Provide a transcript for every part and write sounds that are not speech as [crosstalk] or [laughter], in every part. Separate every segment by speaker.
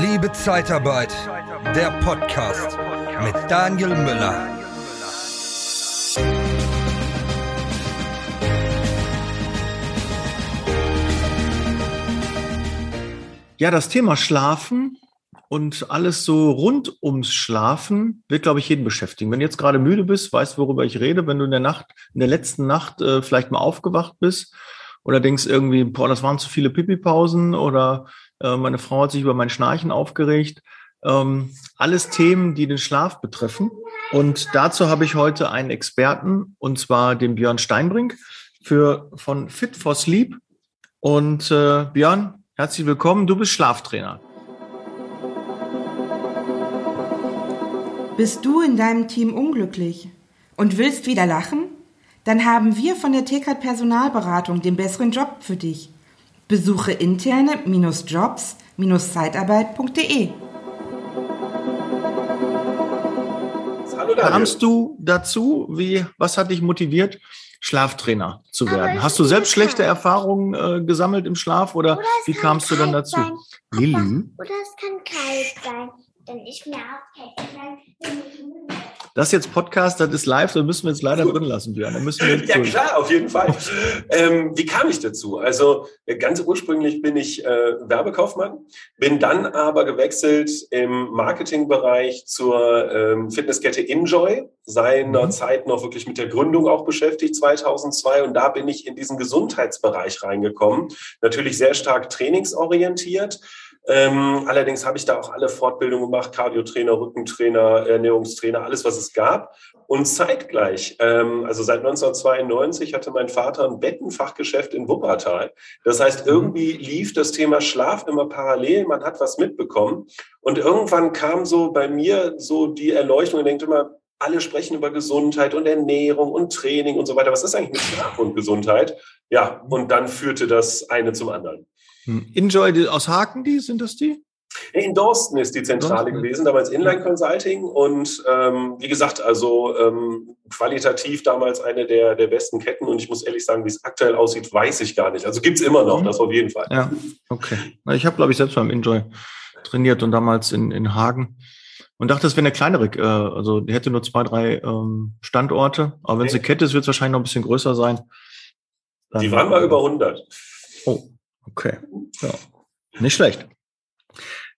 Speaker 1: Liebe Zeitarbeit, der Podcast mit Daniel Müller.
Speaker 2: Ja, das Thema Schlafen und alles so rund ums Schlafen wird, glaube ich, jeden beschäftigen. Wenn du jetzt gerade müde bist, weißt, worüber ich rede, wenn du in der Nacht, in der letzten Nacht äh, vielleicht mal aufgewacht bist oder denkst irgendwie, boah, das waren zu viele Pipi-Pausen oder äh, meine Frau hat sich über mein Schnarchen aufgeregt. Ähm, alles Themen, die den Schlaf betreffen. Und dazu habe ich heute einen Experten, und zwar den Björn Steinbrink für, von Fit for Sleep. Und äh, Björn, herzlich willkommen. Du bist Schlaftrainer.
Speaker 3: Bist du in deinem Team unglücklich und willst wieder lachen? Dann haben wir von der TK Personalberatung den besseren Job für dich. Besuche interne-jobs-zeitarbeit.de.
Speaker 2: Kamst du dazu? Wie, was hat dich motiviert, Schlaftrainer zu werden? Hast du selbst schlechte Erfahrungen äh, gesammelt im Schlaf oder, oder wie kamst du dann dazu?
Speaker 4: Lilly? Oder es kann kalt sein, denn ich mir auch helfen
Speaker 2: das ist jetzt Podcast, das ist live, da müssen wir jetzt leider drin lassen, Björn. Müssen wir
Speaker 5: ja, klar, auf jeden Fall. ähm, wie kam ich dazu? Also ganz ursprünglich bin ich äh, Werbekaufmann, bin dann aber gewechselt im Marketingbereich zur ähm, Fitnesskette Enjoy, seiner mhm. Zeit noch wirklich mit der Gründung auch beschäftigt, 2002. Und da bin ich in diesen Gesundheitsbereich reingekommen. Natürlich sehr stark trainingsorientiert. Ähm, allerdings habe ich da auch alle Fortbildungen gemacht, Cardiotrainer, Rückentrainer, Ernährungstrainer, alles, was es gab. Und zeitgleich, ähm, also seit 1992 hatte mein Vater ein Bettenfachgeschäft in Wuppertal. Das heißt, mhm. irgendwie lief das Thema Schlaf immer parallel, man hat was mitbekommen. Und irgendwann kam so bei mir so die Erleuchtung und denkt immer, alle sprechen über Gesundheit und Ernährung und Training und so weiter. Was ist eigentlich mit Schlaf und Gesundheit? Ja, und dann führte das eine zum anderen.
Speaker 2: Hm. Enjoy aus Haken, die sind das die?
Speaker 5: In Dorsten ist die Zentrale Dorsten. gewesen, damals Inline Consulting und ähm, wie gesagt, also ähm, qualitativ damals eine der, der besten Ketten und ich muss ehrlich sagen, wie es aktuell aussieht, weiß ich gar nicht. Also gibt es immer noch, mhm. das auf jeden Fall.
Speaker 2: Ja, okay. Ich habe, glaube ich, selbst beim Enjoy trainiert und damals in, in Hagen und dachte, das wäre eine kleinere, äh, also die hätte nur zwei, drei ähm, Standorte, aber wenn es okay. eine Kette ist, wird es wahrscheinlich noch ein bisschen größer sein.
Speaker 5: Dann, die waren mal über 100.
Speaker 2: Oh, Okay, ja. nicht schlecht.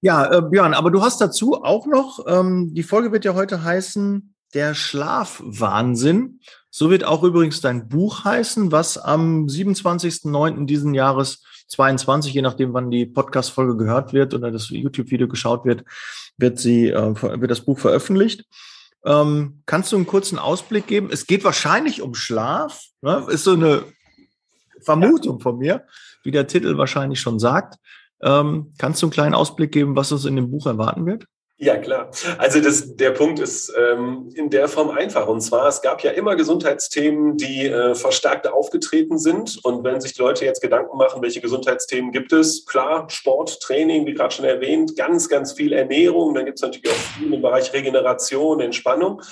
Speaker 2: Ja, äh, Björn, aber du hast dazu auch noch, ähm, die Folge wird ja heute heißen, der Schlafwahnsinn. So wird auch übrigens dein Buch heißen, was am 27.09. diesen Jahres 22, je nachdem, wann die Podcast-Folge gehört wird oder das YouTube-Video geschaut wird, wird sie, äh, wird das Buch veröffentlicht. Ähm, kannst du einen kurzen Ausblick geben? Es geht wahrscheinlich um Schlaf, ne? ist so eine Vermutung von mir wie der Titel wahrscheinlich schon sagt. Ähm, kannst du einen kleinen Ausblick geben, was uns in dem Buch erwarten wird?
Speaker 5: Ja, klar. Also das, der Punkt ist ähm, in der Form einfach. Und zwar, es gab ja immer Gesundheitsthemen, die äh, verstärkt aufgetreten sind. Und wenn sich Leute jetzt Gedanken machen, welche Gesundheitsthemen gibt es, klar, Sport, Training, wie gerade schon erwähnt, ganz, ganz viel Ernährung. Dann gibt es natürlich auch viel im Bereich Regeneration, Entspannung.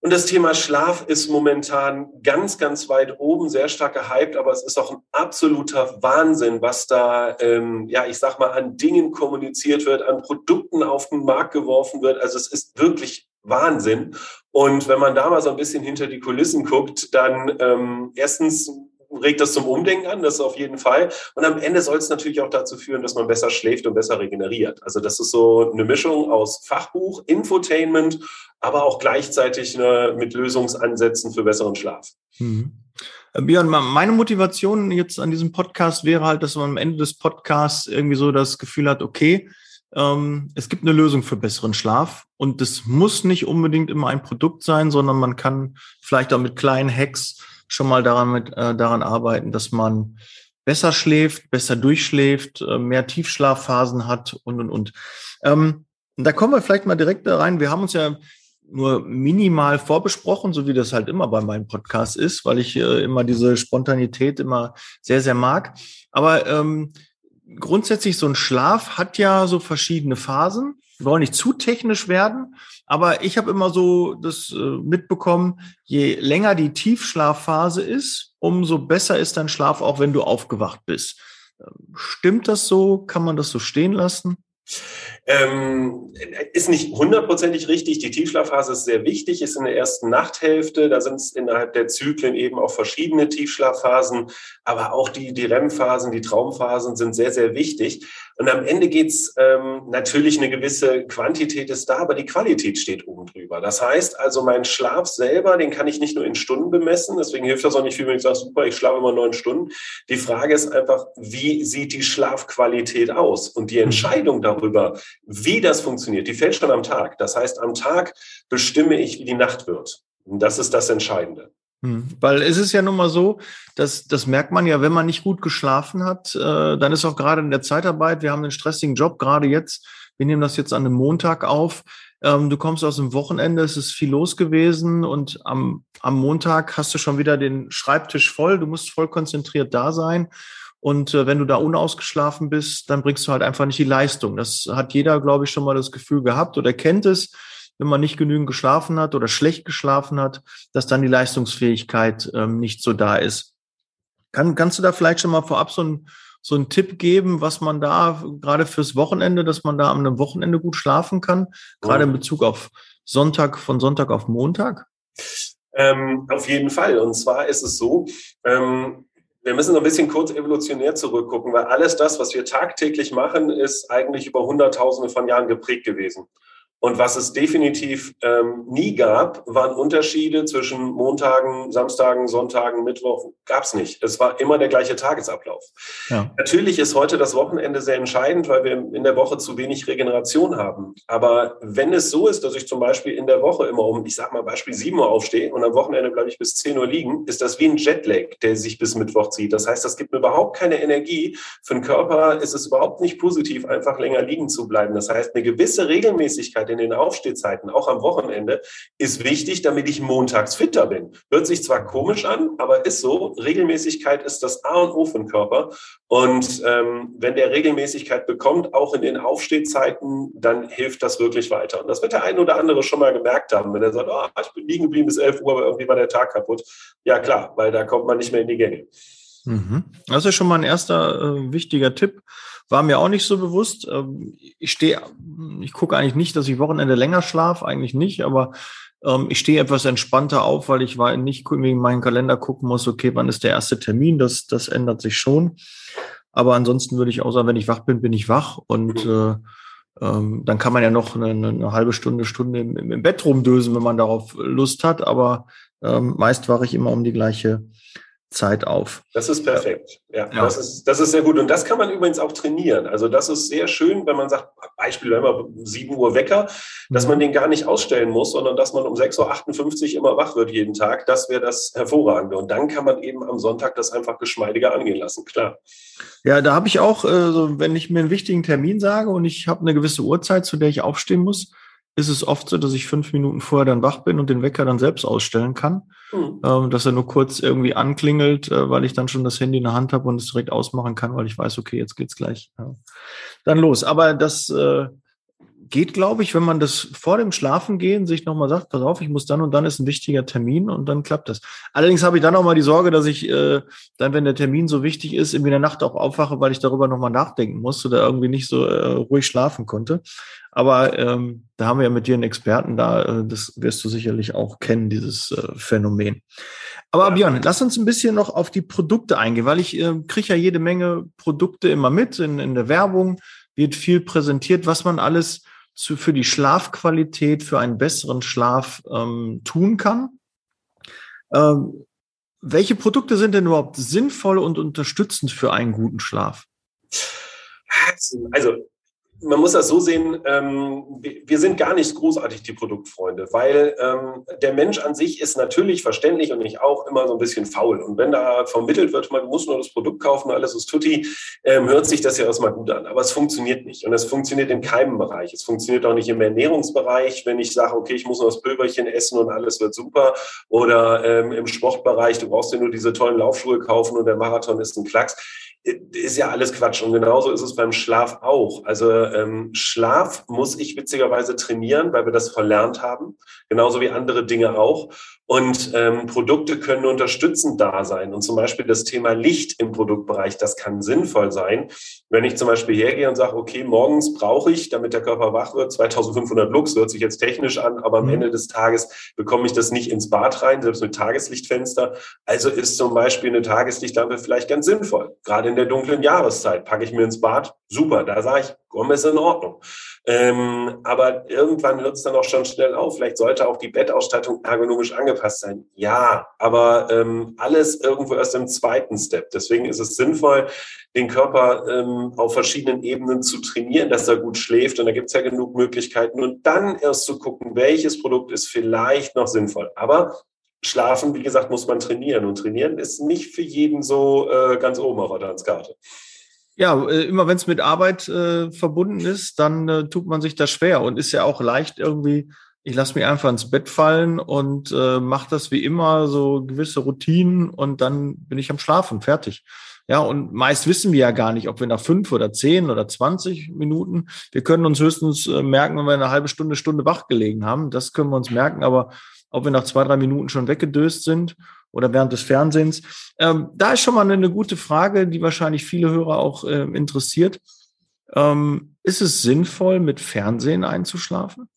Speaker 5: Und das Thema Schlaf ist momentan ganz, ganz weit oben, sehr stark gehypt, aber es ist auch ein absoluter Wahnsinn, was da, ähm, ja, ich sag mal, an Dingen kommuniziert wird, an Produkten auf den Markt geworfen wird. Also es ist wirklich Wahnsinn. Und wenn man da mal so ein bisschen hinter die Kulissen guckt, dann ähm, erstens regt das zum Umdenken an, das auf jeden Fall. Und am Ende soll es natürlich auch dazu führen, dass man besser schläft und besser regeneriert. Also das ist so eine Mischung aus Fachbuch, Infotainment, aber auch gleichzeitig eine, mit Lösungsansätzen für besseren Schlaf.
Speaker 2: Mhm. Äh, Björn, meine Motivation jetzt an diesem Podcast wäre halt, dass man am Ende des Podcasts irgendwie so das Gefühl hat, okay, ähm, es gibt eine Lösung für besseren Schlaf und das muss nicht unbedingt immer ein Produkt sein, sondern man kann vielleicht auch mit kleinen Hacks schon mal daran, mit, äh, daran arbeiten, dass man besser schläft, besser durchschläft, äh, mehr Tiefschlafphasen hat und, und, und. Ähm, da kommen wir vielleicht mal direkt da rein. Wir haben uns ja nur minimal vorbesprochen, so wie das halt immer bei meinem Podcast ist, weil ich äh, immer diese Spontanität immer sehr, sehr mag. Aber ähm, grundsätzlich so ein Schlaf hat ja so verschiedene Phasen. Wir wollen nicht zu technisch werden, aber ich habe immer so das äh, mitbekommen, je länger die Tiefschlafphase ist, umso besser ist dein Schlaf, auch wenn du aufgewacht bist. Ähm, stimmt das so? Kann man das so stehen lassen?
Speaker 5: Ähm, ist nicht hundertprozentig richtig. Die Tiefschlafphase ist sehr wichtig, ist in der ersten Nachthälfte. Da sind es innerhalb der Zyklen eben auch verschiedene Tiefschlafphasen, aber auch die, die REM-Phasen, die Traumphasen sind sehr, sehr wichtig. Und am Ende geht's ähm, natürlich eine gewisse Quantität ist da, aber die Qualität steht oben drüber. Das heißt also, mein Schlaf selber, den kann ich nicht nur in Stunden bemessen. Deswegen hilft das auch nicht viel, wenn ich sage, super, ich schlafe immer neun Stunden. Die Frage ist einfach, wie sieht die Schlafqualität aus? Und die Entscheidung darüber, wie das funktioniert, die fällt schon am Tag. Das heißt, am Tag bestimme ich, wie die Nacht wird. Und das ist das Entscheidende.
Speaker 2: Hm. Weil es ist ja nun mal so, dass das merkt man ja, wenn man nicht gut geschlafen hat, äh, dann ist auch gerade in der Zeitarbeit, wir haben einen stressigen Job, gerade jetzt, wir nehmen das jetzt an einem Montag auf, ähm, du kommst aus dem Wochenende, es ist viel los gewesen und am, am Montag hast du schon wieder den Schreibtisch voll, du musst voll konzentriert da sein. Und äh, wenn du da unausgeschlafen bist, dann bringst du halt einfach nicht die Leistung. Das hat jeder, glaube ich, schon mal das Gefühl gehabt oder kennt es, wenn man nicht genügend geschlafen hat oder schlecht geschlafen hat, dass dann die Leistungsfähigkeit ähm, nicht so da ist. Kann, kannst du da vielleicht schon mal vorab so ein so einen Tipp geben, was man da gerade fürs Wochenende, dass man da am Wochenende gut schlafen kann, gerade in Bezug auf Sonntag, von Sonntag auf Montag?
Speaker 5: Ähm, auf jeden Fall. Und zwar ist es so, ähm, wir müssen noch ein bisschen kurz evolutionär zurückgucken, weil alles das, was wir tagtäglich machen, ist eigentlich über Hunderttausende von Jahren geprägt gewesen. Und was es definitiv ähm, nie gab, waren Unterschiede zwischen Montagen, Samstagen, Sonntagen, Mittwoch. Gab es nicht. Es war immer der gleiche Tagesablauf. Ja. Natürlich ist heute das Wochenende sehr entscheidend, weil wir in der Woche zu wenig Regeneration haben. Aber wenn es so ist, dass ich zum Beispiel in der Woche immer um, ich sag mal Beispiel 7 Uhr aufstehe und am Wochenende bleibe ich bis 10 Uhr liegen, ist das wie ein Jetlag, der sich bis Mittwoch zieht. Das heißt, das gibt mir überhaupt keine Energie. Für den Körper ist es überhaupt nicht positiv, einfach länger liegen zu bleiben. Das heißt, eine gewisse Regelmäßigkeit Regelmäßigkeit in den Aufstehzeiten, auch am Wochenende, ist wichtig, damit ich montags fitter bin. Hört sich zwar komisch an, aber ist so. Regelmäßigkeit ist das A und O für den Körper. Und ähm, wenn der Regelmäßigkeit bekommt, auch in den Aufstehzeiten, dann hilft das wirklich weiter. Und das wird der ein oder andere schon mal gemerkt haben, wenn er sagt, oh, ich bin liegen geblieben bis 11 Uhr, aber irgendwie war der Tag kaputt. Ja klar, weil da kommt man nicht mehr in die Gänge.
Speaker 2: Mhm. Das ist schon mal ein erster äh, wichtiger Tipp. War mir auch nicht so bewusst. Ähm, ich stehe, ich gucke eigentlich nicht, dass ich Wochenende länger schlafe, eigentlich nicht, aber ähm, ich stehe etwas entspannter auf, weil ich nicht wegen meinen Kalender gucken muss, okay, wann ist der erste Termin? Das, das ändert sich schon. Aber ansonsten würde ich auch sagen, wenn ich wach bin, bin ich wach und äh, ähm, dann kann man ja noch eine, eine halbe Stunde, Stunde im, im, Bett rumdösen, wenn man darauf Lust hat. Aber ähm, meist wache ich immer um die gleiche Zeit auf.
Speaker 5: Das ist perfekt. Ja, ja, Das, ist, das ist sehr gut. Und das kann man übrigens auch trainieren. Also das ist sehr schön, wenn man sagt, Beispiel, wenn man 7 Uhr Wecker, dass mhm. man den gar nicht ausstellen muss, sondern dass man um 6.58 Uhr immer wach wird jeden Tag. Das wäre das Hervorragende. Und dann kann man eben am Sonntag das einfach geschmeidiger angehen lassen, klar.
Speaker 2: Ja, da habe ich auch, äh, wenn ich mir einen wichtigen Termin sage und ich habe eine gewisse Uhrzeit, zu der ich aufstehen muss, ist es oft so, dass ich fünf Minuten vorher dann wach bin und den Wecker dann selbst ausstellen kann. Mhm. Ähm, dass er nur kurz irgendwie anklingelt, äh, weil ich dann schon das Handy in der Hand habe und es direkt ausmachen kann, weil ich weiß, okay, jetzt geht's gleich ja. dann los. Aber das äh, geht, glaube ich, wenn man das vor dem Schlafengehen sich nochmal sagt, pass auf, ich muss dann und dann ist ein wichtiger Termin und dann klappt das. Allerdings habe ich dann auch mal die Sorge, dass ich äh, dann, wenn der Termin so wichtig ist, in der Nacht auch aufwache, weil ich darüber nochmal nachdenken muss oder irgendwie nicht so äh, ruhig schlafen konnte. Aber ähm, da haben wir ja mit dir einen Experten da, äh, das wirst du sicherlich auch kennen, dieses äh, Phänomen. Aber Björn, lass uns ein bisschen noch auf die Produkte eingehen, weil ich äh, kriege ja jede Menge Produkte immer mit in, in der Werbung, wird viel präsentiert, was man alles zu, für die Schlafqualität, für einen besseren Schlaf ähm, tun kann. Ähm, welche Produkte sind denn überhaupt sinnvoll und unterstützend für einen guten Schlaf?
Speaker 5: Also man muss das so sehen, ähm, wir sind gar nicht großartig die Produktfreunde, weil ähm, der Mensch an sich ist natürlich verständlich und ich auch immer so ein bisschen faul. Und wenn da vermittelt wird, man muss nur das Produkt kaufen, alles ist tutti, ähm, hört sich das ja erstmal gut an. Aber es funktioniert nicht. Und es funktioniert in keinem Bereich. Es funktioniert auch nicht im Ernährungsbereich, wenn ich sage, okay, ich muss nur das Pülverchen essen und alles wird super. Oder ähm, im Sportbereich, du brauchst dir nur diese tollen Laufschuhe kaufen und der Marathon ist ein Klacks ist ja alles Quatsch. Und genauso ist es beim Schlaf auch. Also ähm, Schlaf muss ich witzigerweise trainieren, weil wir das verlernt haben. Genauso wie andere Dinge auch. Und ähm, Produkte können unterstützend da sein. Und zum Beispiel das Thema Licht im Produktbereich, das kann sinnvoll sein. Wenn ich zum Beispiel hergehe und sage, okay, morgens brauche ich, damit der Körper wach wird, 2500 Lux, hört sich jetzt technisch an, aber am mhm. Ende des Tages bekomme ich das nicht ins Bad rein, selbst mit Tageslichtfenster. Also ist zum Beispiel eine Tageslichtlampe vielleicht ganz sinnvoll. Gerade in der dunklen Jahreszeit packe ich mir ins Bad, super, da sage ich, komm, ist in Ordnung. Ähm, aber irgendwann hört es dann auch schon schnell auf. Vielleicht sollte auch die Bettausstattung ergonomisch angepasst sein. Ja, aber ähm, alles irgendwo erst im zweiten Step. Deswegen ist es sinnvoll, den Körper ähm, auf verschiedenen Ebenen zu trainieren, dass er gut schläft. Und da gibt es ja genug Möglichkeiten. Und dann erst zu gucken, welches Produkt ist vielleicht noch sinnvoll. Aber Schlafen, wie gesagt, muss man trainieren. Und trainieren ist nicht für jeden so äh, ganz oben auf der Tanzkarte.
Speaker 2: Ja, äh, immer wenn es mit Arbeit äh, verbunden ist, dann äh, tut man sich das schwer und ist ja auch leicht irgendwie, ich lasse mich einfach ins Bett fallen und äh, mache das wie immer, so gewisse Routinen und dann bin ich am Schlafen, fertig. Ja, und meist wissen wir ja gar nicht, ob wir nach fünf oder zehn oder zwanzig Minuten, wir können uns höchstens äh, merken, wenn wir eine halbe Stunde, Stunde wach gelegen haben, das können wir uns merken, aber ob wir nach zwei, drei Minuten schon weggedöst sind oder während des Fernsehens. Ähm, da ist schon mal eine, eine, gute Frage, die wahrscheinlich viele Hörer auch äh, interessiert. Ähm, ist es sinnvoll, mit Fernsehen einzuschlafen?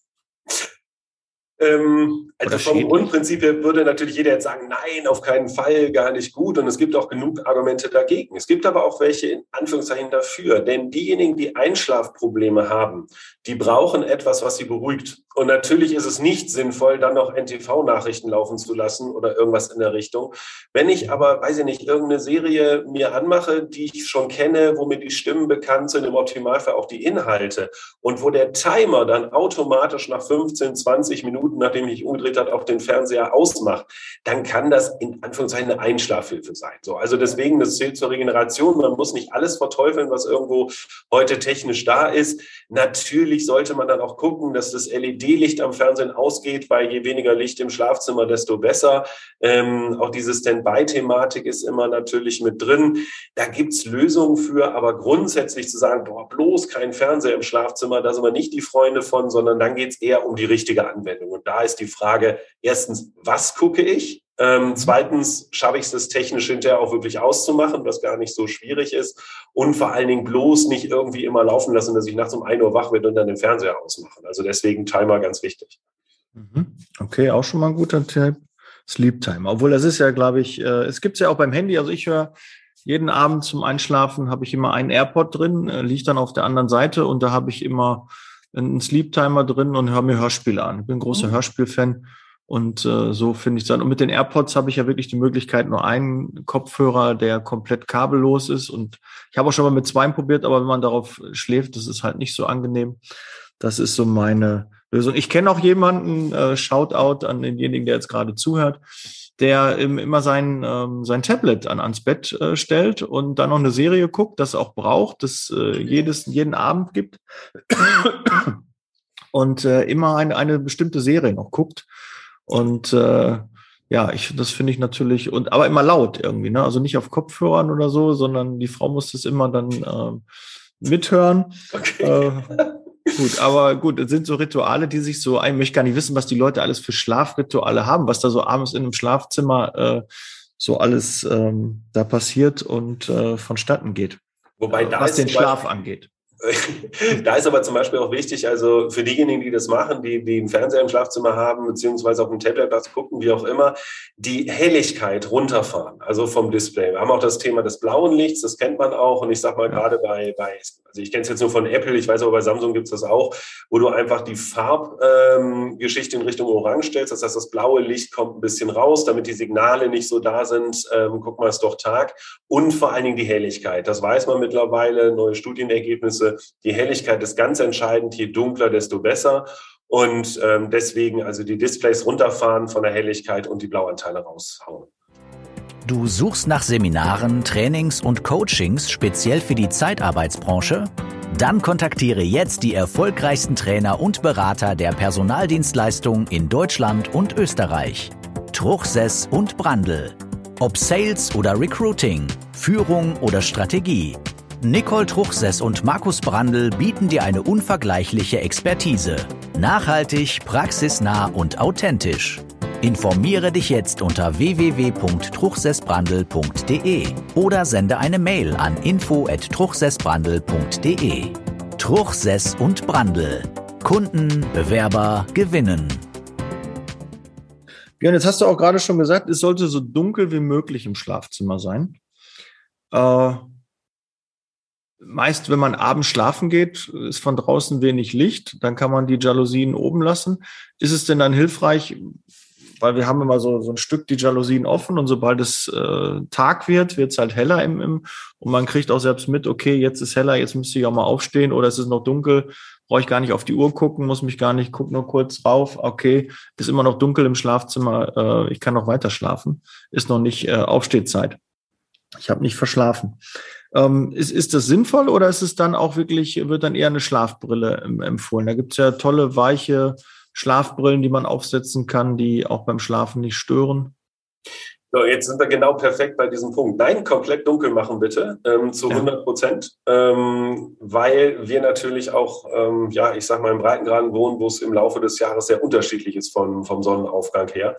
Speaker 5: Ähm, also vom Grundprinzip her würde natürlich jeder jetzt sagen, nein, auf keinen Fall, gar nicht gut. Und es gibt auch genug Argumente dagegen. Es gibt aber auch welche in Anführungszeichen dafür. Denn diejenigen, die Einschlafprobleme haben, die brauchen etwas, was sie beruhigt. Und natürlich ist es nicht sinnvoll, dann noch NTV-Nachrichten laufen zu lassen oder irgendwas in der Richtung. Wenn ich aber, weiß ich nicht, irgendeine Serie mir anmache, die ich schon kenne, wo mir die Stimmen bekannt sind, im Optimalfall auch die Inhalte und wo der Timer dann automatisch nach 15, 20 Minuten, nachdem ich umgedreht habe, auch den Fernseher ausmacht, dann kann das in Anführungszeichen eine Einschlafhilfe sein. So, also deswegen, das zählt zur Regeneration. Man muss nicht alles verteufeln, was irgendwo heute technisch da ist. Natürlich sollte man dann auch gucken, dass das LED LED-Licht am Fernsehen ausgeht, weil je weniger Licht im Schlafzimmer, desto besser. Ähm, auch diese Standby-Thematik ist immer natürlich mit drin. Da gibt's Lösungen für, aber grundsätzlich zu sagen, boah, bloß kein Fernseher im Schlafzimmer, da sind wir nicht die Freunde von, sondern dann geht's eher um die richtige Anwendung. Und da ist die Frage, erstens, was gucke ich? Ähm, zweitens schaffe ich es technisch hinterher auch wirklich auszumachen, was gar nicht so schwierig ist. Und vor allen Dingen bloß nicht irgendwie immer laufen lassen, dass ich nachts um 1 Uhr wach werde und dann den Fernseher ausmachen. Also deswegen Timer ganz wichtig.
Speaker 2: Mhm. Okay, auch schon mal ein guter Tipp. Sleep Timer. Obwohl das ist ja, glaube ich, äh, es gibt es ja auch beim Handy. Also ich höre jeden Abend zum Einschlafen habe ich immer einen AirPod drin, äh, liegt dann auf der anderen Seite und da habe ich immer einen Sleep Timer drin und höre mir Hörspiele an. Ich bin ein großer mhm. Hörspielfan und äh, so finde ich es dann. Und mit den AirPods habe ich ja wirklich die Möglichkeit, nur einen Kopfhörer, der komplett kabellos ist. Und ich habe auch schon mal mit zwei probiert, aber wenn man darauf schläft, das ist halt nicht so angenehm. Das ist so meine Lösung. Ich kenne auch jemanden, äh, Shoutout an denjenigen, der jetzt gerade zuhört, der immer sein, ähm, sein Tablet an, ans Bett äh, stellt und dann noch eine Serie guckt, das auch braucht, das äh, jedes, jeden Abend gibt und äh, immer eine, eine bestimmte Serie noch guckt. Und äh, ja, ich, das finde ich natürlich, und aber immer laut irgendwie, ne? Also nicht auf Kopfhörern oder so, sondern die Frau muss das immer dann äh, mithören. Okay. Äh, [laughs] gut, aber gut, es sind so Rituale, die sich so ein, ich möchte gar nicht wissen, was die Leute alles für Schlafrituale haben, was da so abends in einem Schlafzimmer äh, so alles ähm, da passiert und äh, vonstatten geht.
Speaker 5: Wobei da was den Schlaf angeht. [laughs] Da ist aber zum Beispiel auch wichtig, also für diejenigen, die das machen, die, die einen Fernseher im Schlafzimmer haben, beziehungsweise auf dem Tablet was gucken, wie auch immer, die Helligkeit runterfahren, also vom Display. Wir haben auch das Thema des blauen Lichts, das kennt man auch. Und ich sag mal gerade bei, bei, also ich kenne es jetzt nur von Apple, ich weiß aber bei Samsung gibt es das auch, wo du einfach die Farbgeschichte ähm, in Richtung Orange stellst. Das heißt, das blaue Licht kommt ein bisschen raus, damit die Signale nicht so da sind. Ähm, guck mal, es ist doch Tag. Und vor allen Dingen die Helligkeit. Das weiß man mittlerweile, neue Studienergebnisse die Helligkeit ist ganz entscheidend. Je dunkler, desto besser. Und ähm, deswegen also die Displays runterfahren von der Helligkeit und die Blauanteile raushauen.
Speaker 6: Du suchst nach Seminaren, Trainings und Coachings speziell für die Zeitarbeitsbranche? Dann kontaktiere jetzt die erfolgreichsten Trainer und Berater der Personaldienstleistung in Deutschland und Österreich. Truchsess und Brandl. Ob Sales oder Recruiting, Führung oder Strategie. Nicole Truchsess und Markus Brandl bieten dir eine unvergleichliche Expertise. Nachhaltig, praxisnah und authentisch. Informiere dich jetzt unter www.truchsessbrandel.de oder sende eine Mail an info@truchsessbrandel.de. Truchsess und Brandel. Kunden, Bewerber gewinnen.
Speaker 2: Björn, jetzt hast du auch gerade schon gesagt, es sollte so dunkel wie möglich im Schlafzimmer sein. Äh, meist, wenn man abends schlafen geht, ist von draußen wenig Licht, dann kann man die Jalousien oben lassen. Ist es denn dann hilfreich, weil wir haben immer so, so ein Stück die Jalousien offen und sobald es äh, Tag wird, wird es halt heller im, im, und man kriegt auch selbst mit, okay, jetzt ist heller, jetzt müsste ich auch mal aufstehen oder es ist noch dunkel, brauche ich gar nicht auf die Uhr gucken, muss mich gar nicht, guck nur kurz rauf, okay, ist immer noch dunkel im Schlafzimmer, äh, ich kann noch weiter schlafen, ist noch nicht äh, Aufstehzeit. Ich habe nicht verschlafen. Ähm, ist, ist das sinnvoll oder ist es dann auch wirklich, wird dann eher eine Schlafbrille empfohlen? Da gibt es ja tolle, weiche Schlafbrillen, die man aufsetzen kann, die auch beim Schlafen nicht stören?
Speaker 5: So, jetzt sind wir genau perfekt bei diesem Punkt. Nein, komplett dunkel machen bitte, ähm, zu 100 Prozent, ähm, weil wir natürlich auch, ähm, ja, ich sag mal, im Breitengraden wohnen, wo es im Laufe des Jahres sehr unterschiedlich ist vom, vom Sonnenaufgang her.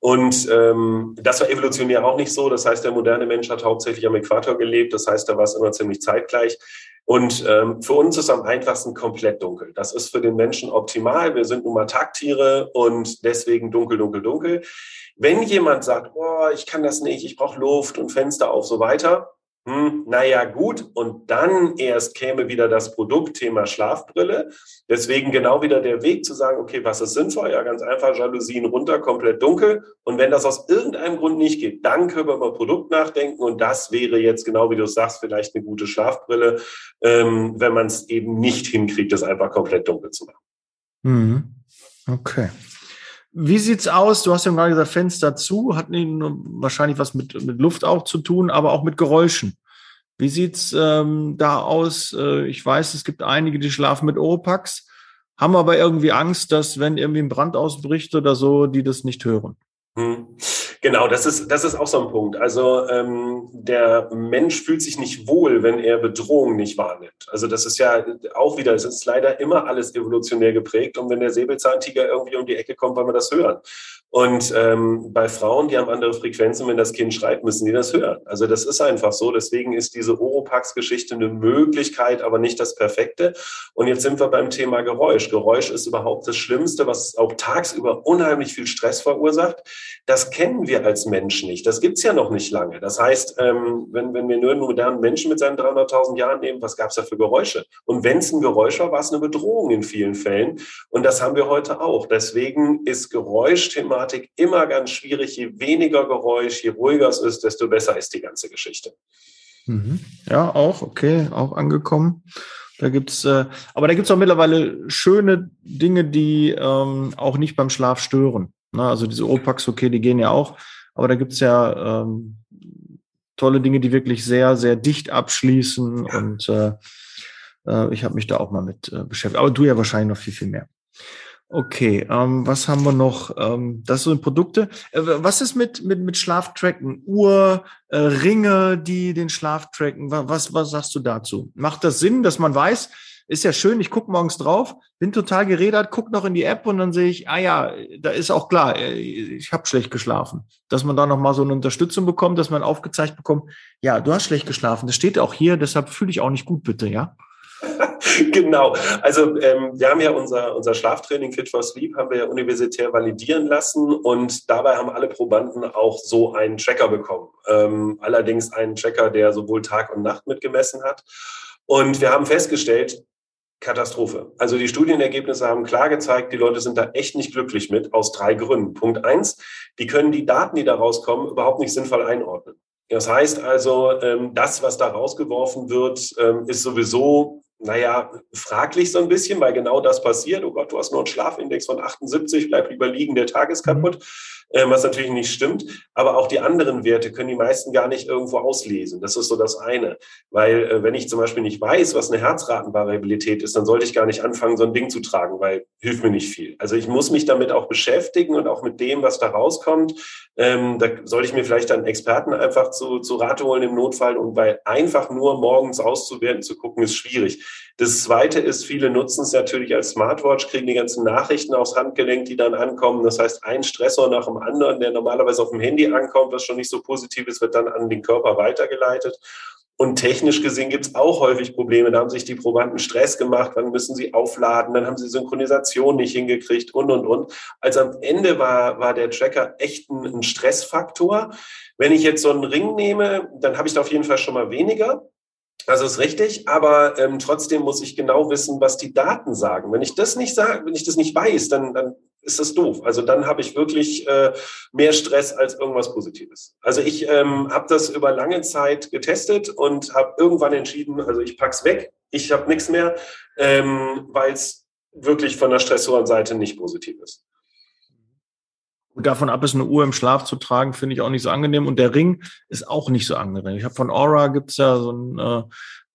Speaker 5: Und ähm, das war evolutionär auch nicht so. Das heißt, der moderne Mensch hat hauptsächlich am Äquator gelebt. Das heißt, da war es immer ziemlich zeitgleich. Und ähm, für uns ist am einfachsten komplett dunkel. Das ist für den Menschen optimal. Wir sind nun mal Tagtiere und deswegen dunkel, dunkel, dunkel. Wenn jemand sagt, oh, ich kann das nicht, ich brauche Luft und Fenster auf, so weiter, hm, naja, gut. Und dann erst käme wieder das Produktthema Schlafbrille. Deswegen genau wieder der Weg zu sagen, okay, was ist sinnvoll? Ja, ganz einfach, Jalousien runter, komplett dunkel. Und wenn das aus irgendeinem Grund nicht geht, dann können wir über Produkt nachdenken. Und das wäre jetzt genau wie du sagst, vielleicht eine gute Schlafbrille, ähm, wenn man es eben nicht hinkriegt, das einfach komplett dunkel zu machen.
Speaker 2: Mhm. Okay. Wie sieht's aus? Du hast ja gerade gesagt, Fenster zu, hat wahrscheinlich was mit, mit Luft auch zu tun, aber auch mit Geräuschen. Wie sieht's ähm, da aus? Äh, ich weiß, es gibt einige, die schlafen mit Oropax, haben aber irgendwie Angst, dass wenn irgendwie ein Brand ausbricht oder so, die das nicht hören.
Speaker 5: Hm. Genau, das ist, das ist auch so ein Punkt. Also ähm, der Mensch fühlt sich nicht wohl, wenn er Bedrohung nicht wahrnimmt. Also das ist ja auch wieder, es ist leider immer alles evolutionär geprägt. Und wenn der Säbelzahntiger irgendwie um die Ecke kommt, wollen wir das hören. Und ähm, bei Frauen, die haben andere Frequenzen, wenn das Kind schreit, müssen die das hören. Also das ist einfach so. Deswegen ist diese Oropax-Geschichte eine Möglichkeit, aber nicht das Perfekte. Und jetzt sind wir beim Thema Geräusch. Geräusch ist überhaupt das Schlimmste, was auch tagsüber unheimlich viel Stress verursacht. Das kennen wir als Mensch nicht. Das gibt's ja noch nicht lange. Das heißt, ähm, wenn, wenn wir nur einen modernen Menschen mit seinen 300.000 Jahren nehmen, was gab's da für Geräusche? Und wenn es ein Geräusch war, war es eine Bedrohung in vielen Fällen. Und das haben wir heute auch. Deswegen ist Geräuschthematik immer ganz schwierig. Je weniger Geräusch, je ruhiger es ist, desto besser ist die ganze Geschichte.
Speaker 2: Mhm. Ja, auch, okay, auch angekommen. Da gibt's, äh, aber da gibt's auch mittlerweile schöne Dinge, die ähm, auch nicht beim Schlaf stören. Ne? Also diese Opax, okay, die gehen ja auch, aber da gibt's ja ähm, tolle Dinge, die wirklich sehr, sehr dicht abschließen. Und äh, äh, ich habe mich da auch mal mit äh, beschäftigt. Aber du ja wahrscheinlich noch viel, viel mehr. Okay, ähm, was haben wir noch? Ähm, das sind Produkte. Äh, was ist mit, mit, mit Schlaftracken? Uhr, äh, Ringe, die den Schlaf tracken? Was, was sagst du dazu? Macht das Sinn, dass man weiß, ist ja schön, ich gucke morgens drauf, bin total gerädert, guck noch in die App und dann sehe ich, ah ja, da ist auch klar, äh, ich habe schlecht geschlafen. Dass man da nochmal so eine Unterstützung bekommt, dass man aufgezeigt bekommt, ja, du hast schlecht geschlafen, das steht auch hier, deshalb fühle ich auch nicht gut, bitte, ja? [laughs] [laughs]
Speaker 5: genau. Also ähm, wir haben ja unser, unser Schlaftraining Fit for Sleep haben wir ja universitär validieren lassen und dabei haben alle Probanden auch so einen Tracker bekommen. Ähm, allerdings einen Tracker, der sowohl Tag und Nacht mitgemessen hat. Und wir haben festgestellt, Katastrophe. Also die Studienergebnisse haben klar gezeigt, die Leute sind da echt nicht glücklich mit, aus drei Gründen. Punkt eins, die können die Daten, die da rauskommen, überhaupt nicht sinnvoll einordnen. Das heißt also, ähm, das, was da rausgeworfen wird, ähm, ist sowieso naja, fraglich so ein bisschen, weil genau das passiert. Oh Gott, du hast nur einen Schlafindex von 78, bleib lieber liegen, der Tag ist kaputt, äh, was natürlich nicht stimmt. Aber auch die anderen Werte können die meisten gar nicht irgendwo auslesen. Das ist so das eine. Weil äh, wenn ich zum Beispiel nicht weiß, was eine Herzratenvariabilität ist, dann sollte ich gar nicht anfangen, so ein Ding zu tragen, weil hilft mir nicht viel. Also ich muss mich damit auch beschäftigen und auch mit dem, was da rauskommt. Ähm, da sollte ich mir vielleicht dann Experten einfach zu, zu Rate holen im Notfall und weil einfach nur morgens auszuwerten, zu gucken, ist schwierig. Das zweite ist, viele nutzen es natürlich als Smartwatch, kriegen die ganzen Nachrichten aufs Handgelenk, die dann ankommen. Das heißt, ein Stressor nach dem anderen, der normalerweise auf dem Handy ankommt, was schon nicht so positiv ist, wird dann an den Körper weitergeleitet. Und technisch gesehen gibt es auch häufig Probleme. Da haben sich die Probanden Stress gemacht, wann müssen sie aufladen, dann haben sie Synchronisation nicht hingekriegt und, und, und. Also am Ende war, war der Tracker echt ein, ein Stressfaktor. Wenn ich jetzt so einen Ring nehme, dann habe ich da auf jeden Fall schon mal weniger. Das ist richtig, aber ähm, trotzdem muss ich genau wissen, was die Daten sagen. Wenn ich das nicht sage, wenn ich das nicht weiß, dann, dann ist das doof. Also dann habe ich wirklich äh, mehr Stress als irgendwas Positives. Also ich ähm, habe das über lange Zeit getestet und habe irgendwann entschieden, also ich pack's weg, ich habe nichts mehr, ähm, weil es wirklich von der Stressorenseite nicht positiv ist.
Speaker 2: Und davon ab, ist eine Uhr im Schlaf zu tragen, finde ich auch nicht so angenehm. Und der Ring ist auch nicht so angenehm. Ich habe von Aura gibt's ja so ein, äh,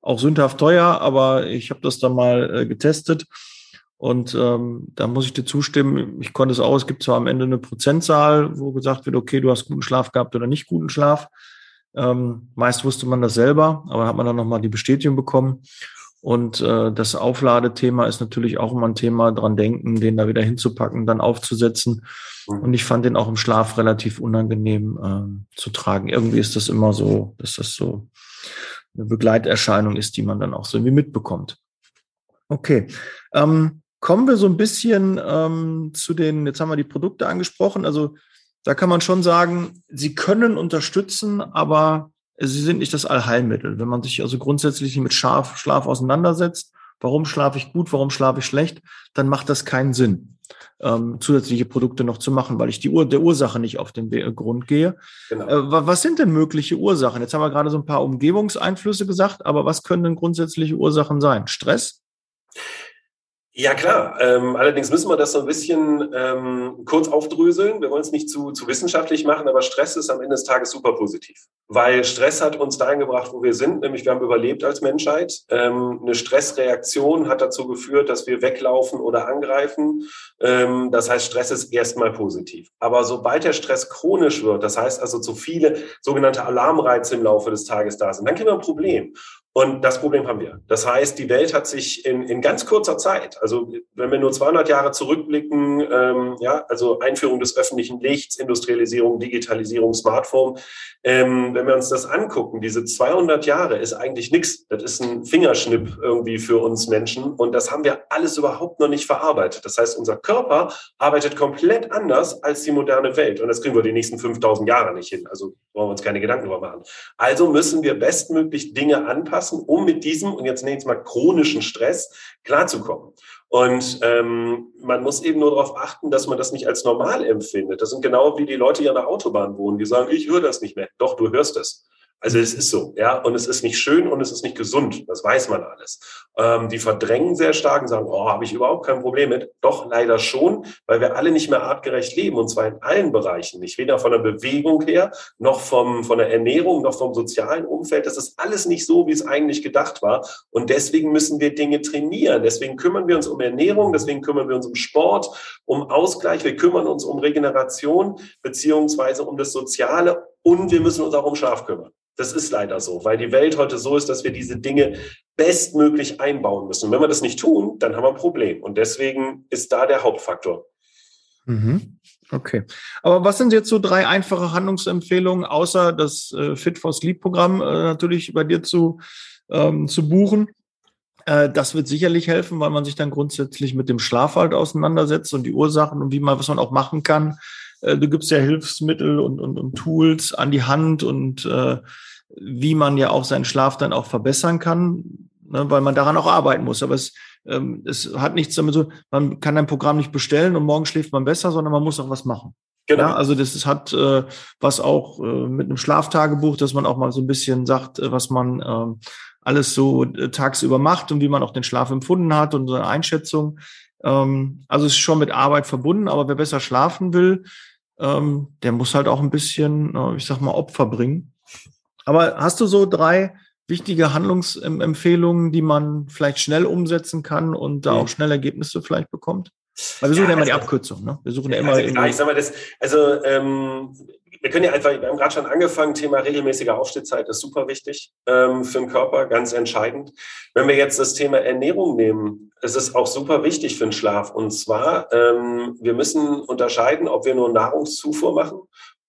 Speaker 2: auch sündhaft teuer, aber ich habe das dann mal äh, getestet. Und ähm, da muss ich dir zustimmen, ich konnte es auch, es gibt zwar am Ende eine Prozentzahl, wo gesagt wird, okay, du hast guten Schlaf gehabt oder nicht guten Schlaf. Ähm, meist wusste man das selber, aber hat man dann nochmal die Bestätigung bekommen. Und äh, das Aufladethema ist natürlich auch immer ein Thema, dran denken, den da wieder hinzupacken, dann aufzusetzen. Mhm. Und ich fand den auch im Schlaf relativ unangenehm äh, zu tragen. Irgendwie ist das immer so, dass das so eine Begleiterscheinung ist, die man dann auch so irgendwie mitbekommt. Okay. Ähm, Kommen wir so ein bisschen ähm, zu den, jetzt haben wir die Produkte angesprochen, also da kann man schon sagen, sie können unterstützen, aber sie sind nicht das Allheilmittel. Wenn man sich also grundsätzlich mit Schlaf, Schlaf auseinandersetzt, warum schlafe ich gut, warum schlafe ich schlecht, dann macht das keinen Sinn, ähm, zusätzliche Produkte noch zu machen, weil ich die Ur der Ursache nicht auf den Grund gehe. Genau. Äh, was sind denn mögliche Ursachen? Jetzt haben wir gerade so ein paar Umgebungseinflüsse gesagt, aber was können denn grundsätzliche Ursachen sein? Stress?
Speaker 5: Ja, klar. Ähm, allerdings müssen wir das so ein bisschen ähm, kurz aufdröseln. Wir wollen es nicht zu, zu wissenschaftlich machen, aber Stress ist am Ende des Tages super positiv. Weil Stress hat uns dahin gebracht, wo wir sind, nämlich wir haben überlebt als Menschheit. Ähm, eine Stressreaktion hat dazu geführt, dass wir weglaufen oder angreifen. Ähm, das heißt, Stress ist erstmal positiv. Aber sobald der Stress chronisch wird, das heißt also zu viele sogenannte Alarmreize im Laufe des Tages da sind, dann kriegen wir ein Problem. Und das Problem haben wir. Das heißt, die Welt hat sich in, in ganz kurzer Zeit, also wenn wir nur 200 Jahre zurückblicken, ähm, ja, also Einführung des öffentlichen Lichts, Industrialisierung, Digitalisierung, Smartphone, ähm, wenn wir uns das angucken, diese 200 Jahre ist eigentlich nichts. Das ist ein Fingerschnipp irgendwie für uns Menschen und das haben wir alles überhaupt noch nicht verarbeitet. Das heißt, unser Körper arbeitet komplett anders als die moderne Welt und das kriegen wir die nächsten 5000 Jahre nicht hin. Also brauchen wir uns keine Gedanken darüber machen. Also müssen wir bestmöglich Dinge anpassen lassen, um mit diesem, und jetzt nenne ich es mal chronischen Stress, klarzukommen. Und ähm, man muss eben nur darauf achten, dass man das nicht als normal empfindet. Das sind genau wie die Leute, die an der Autobahn wohnen, die sagen, ich höre das nicht mehr. Doch, du hörst es. Also es ist so, ja, und es ist nicht schön und es ist nicht gesund, das weiß man alles. Ähm, die verdrängen sehr stark und sagen, oh, habe ich überhaupt kein Problem mit. Doch, leider schon, weil wir alle nicht mehr artgerecht leben und zwar in allen Bereichen, nicht weder von der Bewegung her, noch vom, von der Ernährung, noch vom sozialen Umfeld. Das ist alles nicht so, wie es eigentlich gedacht war und deswegen müssen wir Dinge trainieren. Deswegen kümmern wir uns um Ernährung, deswegen kümmern wir uns um Sport, um Ausgleich, wir kümmern uns um Regeneration beziehungsweise um das Soziale und wir müssen uns auch um Schlaf kümmern. Das ist leider so, weil die Welt heute so ist, dass wir diese Dinge bestmöglich einbauen müssen. Und wenn wir das nicht tun, dann haben wir ein Problem. Und deswegen ist da der Hauptfaktor.
Speaker 2: Mhm. Okay. Aber was sind jetzt so drei einfache Handlungsempfehlungen, außer das äh, Fit for Sleep Programm äh, natürlich bei dir zu, ähm, zu buchen? Äh, das wird sicherlich helfen, weil man sich dann grundsätzlich mit dem Schlaf halt auseinandersetzt und die Ursachen und wie man, was man auch machen kann. Äh, du gibst ja Hilfsmittel und, und, und Tools an die Hand und äh, wie man ja auch seinen Schlaf dann auch verbessern kann, ne, weil man daran auch arbeiten muss. Aber es, ähm, es hat nichts damit so, man kann ein Programm nicht bestellen und morgen schläft man besser, sondern man muss auch was machen. Genau. Ja, also das hat äh, was auch äh, mit einem Schlaftagebuch, dass man auch mal so ein bisschen sagt, äh, was man äh, alles so äh, tagsüber macht und wie man auch den Schlaf empfunden hat und so eine Einschätzung. Ähm, also es ist schon mit Arbeit verbunden, aber wer besser schlafen will, ähm, der muss halt auch ein bisschen, äh, ich sag mal, Opfer bringen. Aber hast du so drei wichtige Handlungsempfehlungen, die man vielleicht schnell umsetzen kann und da auch schnell Ergebnisse vielleicht bekommt? Weil wir suchen ja, immer
Speaker 5: also,
Speaker 2: die Abkürzung, ne? Wir suchen ja,
Speaker 5: ja
Speaker 2: immer.
Speaker 5: Also, klar, ich sag mal, das, also ähm, wir können ja einfach, wir haben gerade schon angefangen, Thema regelmäßige Aufstehzeit ist super wichtig ähm, für den Körper, ganz entscheidend. Wenn wir jetzt das Thema Ernährung nehmen, ist es auch super wichtig für den Schlaf. Und zwar, ähm, wir müssen unterscheiden, ob wir nur Nahrungszufuhr machen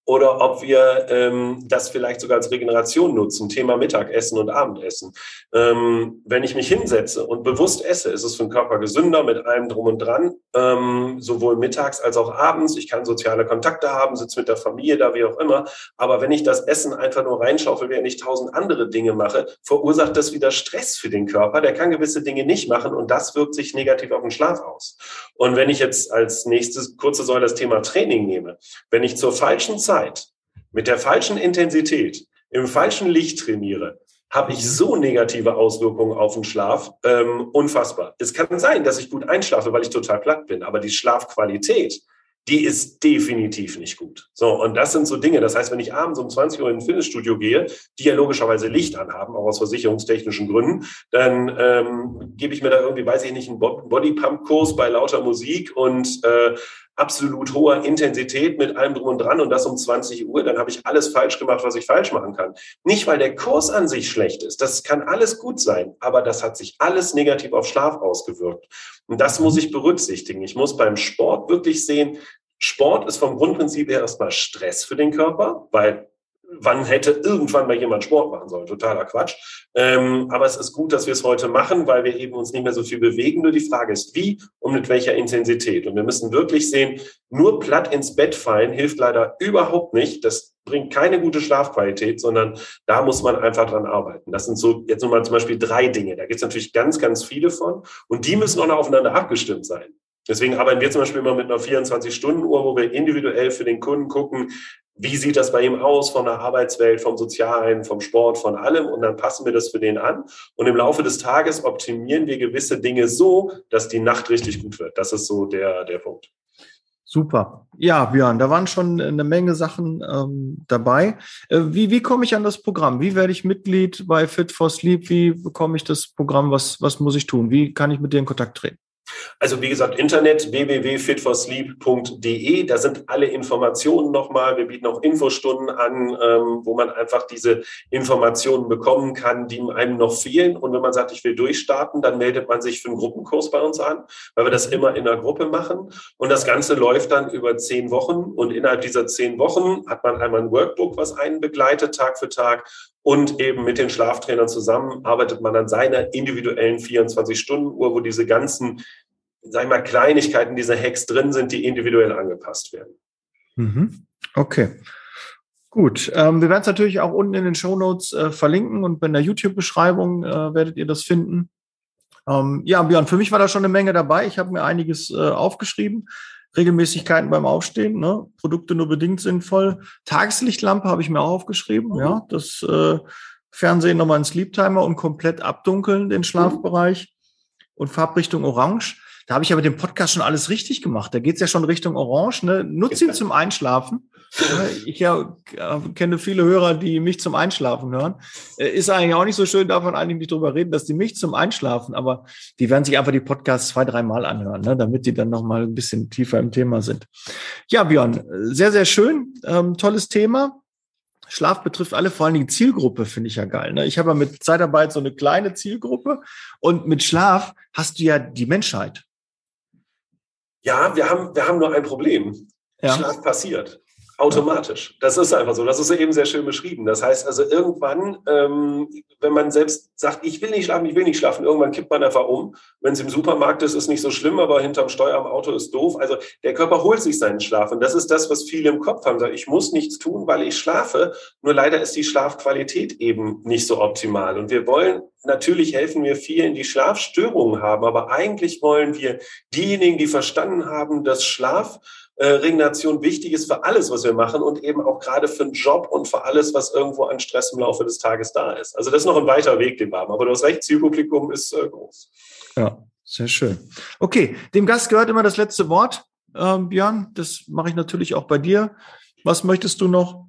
Speaker 5: oder ob wir ähm, das vielleicht sogar als Regeneration nutzen, Thema Mittagessen und Abendessen. Ähm, wenn ich mich hinsetze und bewusst esse, ist es für den Körper gesünder mit allem drum und dran, ähm, sowohl mittags als auch abends. Ich kann soziale Kontakte haben, sitze mit der Familie da, wie auch immer. Aber wenn ich das Essen einfach nur reinschaufel, während ich tausend andere Dinge mache, verursacht das wieder Stress für den Körper. Der kann gewisse Dinge nicht machen und das wirkt sich negativ auf den Schlaf aus. Und wenn ich jetzt als nächstes kurze Säule das Thema Training nehme, wenn ich zur falschen Zeit Zeit mit der falschen Intensität im falschen Licht trainiere, habe ich so negative Auswirkungen auf den Schlaf. Ähm, unfassbar. Es kann sein, dass ich gut einschlafe, weil ich total platt bin, aber die Schlafqualität, die ist definitiv nicht gut. So, und das sind so Dinge. Das heißt, wenn ich abends um 20 Uhr in ein Fitnessstudio gehe, die ja logischerweise Licht anhaben, auch aus versicherungstechnischen Gründen, dann ähm, gebe ich mir da irgendwie, weiß ich nicht, einen Bodypump-Kurs bei lauter Musik und äh, absolut hoher Intensität mit allem drum und dran und das um 20 Uhr, dann habe ich alles falsch gemacht, was ich falsch machen kann. Nicht, weil der Kurs an sich schlecht ist, das kann alles gut sein, aber das hat sich alles negativ auf Schlaf ausgewirkt. Und das muss ich berücksichtigen. Ich muss beim Sport wirklich sehen, Sport ist vom Grundprinzip her erstmal Stress für den Körper, weil wann hätte irgendwann mal jemand Sport machen sollen. Totaler Quatsch. Ähm, aber es ist gut, dass wir es heute machen, weil wir eben uns nicht mehr so viel bewegen. Nur die Frage ist, wie und mit welcher Intensität. Und wir müssen wirklich sehen, nur platt ins Bett fallen hilft leider überhaupt nicht. Das bringt keine gute Schlafqualität, sondern da muss man einfach dran arbeiten. Das sind so jetzt nochmal zum Beispiel drei Dinge. Da gibt es natürlich ganz, ganz viele von. Und die müssen auch noch aufeinander abgestimmt sein. Deswegen arbeiten wir zum Beispiel immer mit einer 24-Stunden-Uhr, wo wir individuell für den Kunden gucken, wie sieht das bei ihm aus von der Arbeitswelt, vom Sozialen, vom Sport, von allem und dann passen wir das für den an und im Laufe des Tages optimieren wir gewisse Dinge so, dass die Nacht richtig gut wird. Das ist so der, der Punkt.
Speaker 2: Super. Ja, Björn, da waren schon eine Menge Sachen ähm, dabei. Äh, wie, wie komme ich an das Programm? Wie werde ich Mitglied bei Fit for Sleep? Wie bekomme ich das Programm? Was, was muss ich tun? Wie kann ich mit dir in Kontakt treten?
Speaker 5: Also wie gesagt, Internet www.fitforsleep.de, da sind alle Informationen nochmal. Wir bieten auch Infostunden an, ähm, wo man einfach diese Informationen bekommen kann, die einem noch fehlen. Und wenn man sagt, ich will durchstarten, dann meldet man sich für einen Gruppenkurs bei uns an, weil wir das immer in der Gruppe machen. Und das Ganze läuft dann über zehn Wochen. Und innerhalb dieser zehn Wochen hat man einmal ein Workbook, was einen begleitet, Tag für Tag. Und eben mit den Schlaftrainern zusammen arbeitet man an seiner individuellen 24-Stunden-Uhr, wo diese ganzen, sag ich mal, Kleinigkeiten dieser Hacks drin sind, die individuell angepasst werden.
Speaker 2: Mhm. Okay. Gut, ähm, wir werden es natürlich auch unten in den Show Notes äh, verlinken und in der YouTube-Beschreibung äh, werdet ihr das finden. Ähm, ja, Björn, für mich war da schon eine Menge dabei. Ich habe mir einiges äh, aufgeschrieben. Regelmäßigkeiten beim Aufstehen, ne? Produkte nur bedingt sinnvoll. Tageslichtlampe habe ich mir auch aufgeschrieben, mhm. ja. Das äh, Fernsehen nochmal in Sleep Timer und komplett abdunkeln, den Schlafbereich mhm. und Farbrichtung Orange. Da habe ich aber den Podcast schon alles richtig gemacht. Da geht's ja schon Richtung Orange. Ne? Nutz ihn zum Einschlafen. Ich ja, kenne viele Hörer, die mich zum Einschlafen hören. Äh, ist eigentlich auch nicht so schön, davon eigentlich nicht drüber reden, dass die mich zum Einschlafen, aber die werden sich einfach die Podcasts zwei, dreimal anhören, ne? damit die dann nochmal ein bisschen tiefer im Thema sind. Ja, Björn, sehr, sehr schön. Ähm, tolles Thema. Schlaf betrifft alle, vor allen Dingen Zielgruppe, finde ich ja geil. Ne? Ich habe ja mit Zeitarbeit so eine kleine Zielgruppe und mit Schlaf hast du ja die Menschheit.
Speaker 5: Ja, wir haben, wir haben nur ein Problem. Ja. Schlaf passiert. Automatisch. Das ist einfach so. Das ist eben sehr schön beschrieben. Das heißt also irgendwann, ähm, wenn man selbst sagt, ich will nicht schlafen, ich will nicht schlafen, irgendwann kippt man einfach um. Wenn es im Supermarkt ist, ist nicht so schlimm, aber hinterm Steuer am Auto ist doof. Also der Körper holt sich seinen Schlaf. Und das ist das, was viele im Kopf haben. Ich muss nichts tun, weil ich schlafe. Nur leider ist die Schlafqualität eben nicht so optimal. Und wir wollen natürlich helfen wir vielen, die Schlafstörungen haben, aber eigentlich wollen wir diejenigen, die verstanden haben, dass Schlaf äh, Regeneration wichtig ist für alles, was wir machen und eben auch gerade für den Job und für alles, was irgendwo an Stress im Laufe des Tages da ist. Also das ist noch ein weiter Weg, den wir haben. Aber du hast recht, Zielpublikum ist äh, groß.
Speaker 2: Ja, sehr schön. Okay, dem Gast gehört immer das letzte Wort. Ähm, Björn, das mache ich natürlich auch bei dir. Was möchtest du noch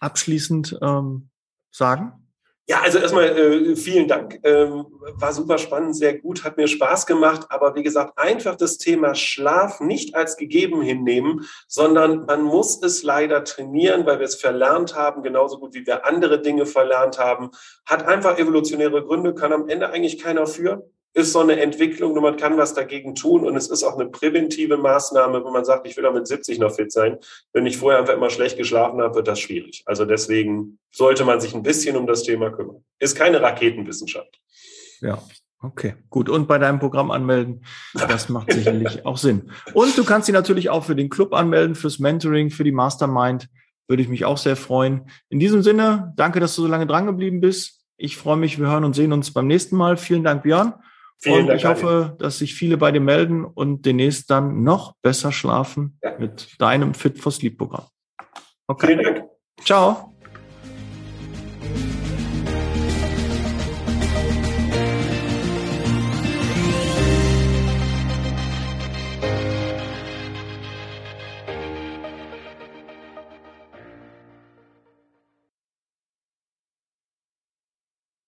Speaker 2: abschließend ähm, sagen?
Speaker 5: Ja, also erstmal äh, vielen Dank. Ähm, war super spannend, sehr gut, hat mir Spaß gemacht. Aber wie gesagt, einfach das Thema Schlaf nicht als gegeben hinnehmen, sondern man muss es leider trainieren, weil wir es verlernt haben, genauso gut wie wir andere Dinge verlernt haben. Hat einfach evolutionäre Gründe, kann am Ende eigentlich keiner für ist so eine Entwicklung und man kann was dagegen tun und es ist auch eine präventive Maßnahme, wenn man sagt, ich will damit 70 noch fit sein. Wenn ich vorher einfach immer schlecht geschlafen habe, wird das schwierig. Also deswegen sollte man sich ein bisschen um das Thema kümmern. Ist keine Raketenwissenschaft.
Speaker 2: Ja, Okay, gut. Und bei deinem Programm anmelden, das macht sicherlich auch Sinn. Und du kannst dich natürlich auch für den Club anmelden, fürs Mentoring, für die Mastermind. Würde ich mich auch sehr freuen. In diesem Sinne, danke, dass du so lange dran geblieben bist. Ich freue mich, wir hören und sehen uns beim nächsten Mal. Vielen Dank, Björn. Vielen und Dank, ich hoffe, dass sich viele bei dir melden und demnächst dann noch besser schlafen ja. mit deinem Fit for Sleep Programm.
Speaker 5: Okay. Vielen Dank.
Speaker 2: Ciao.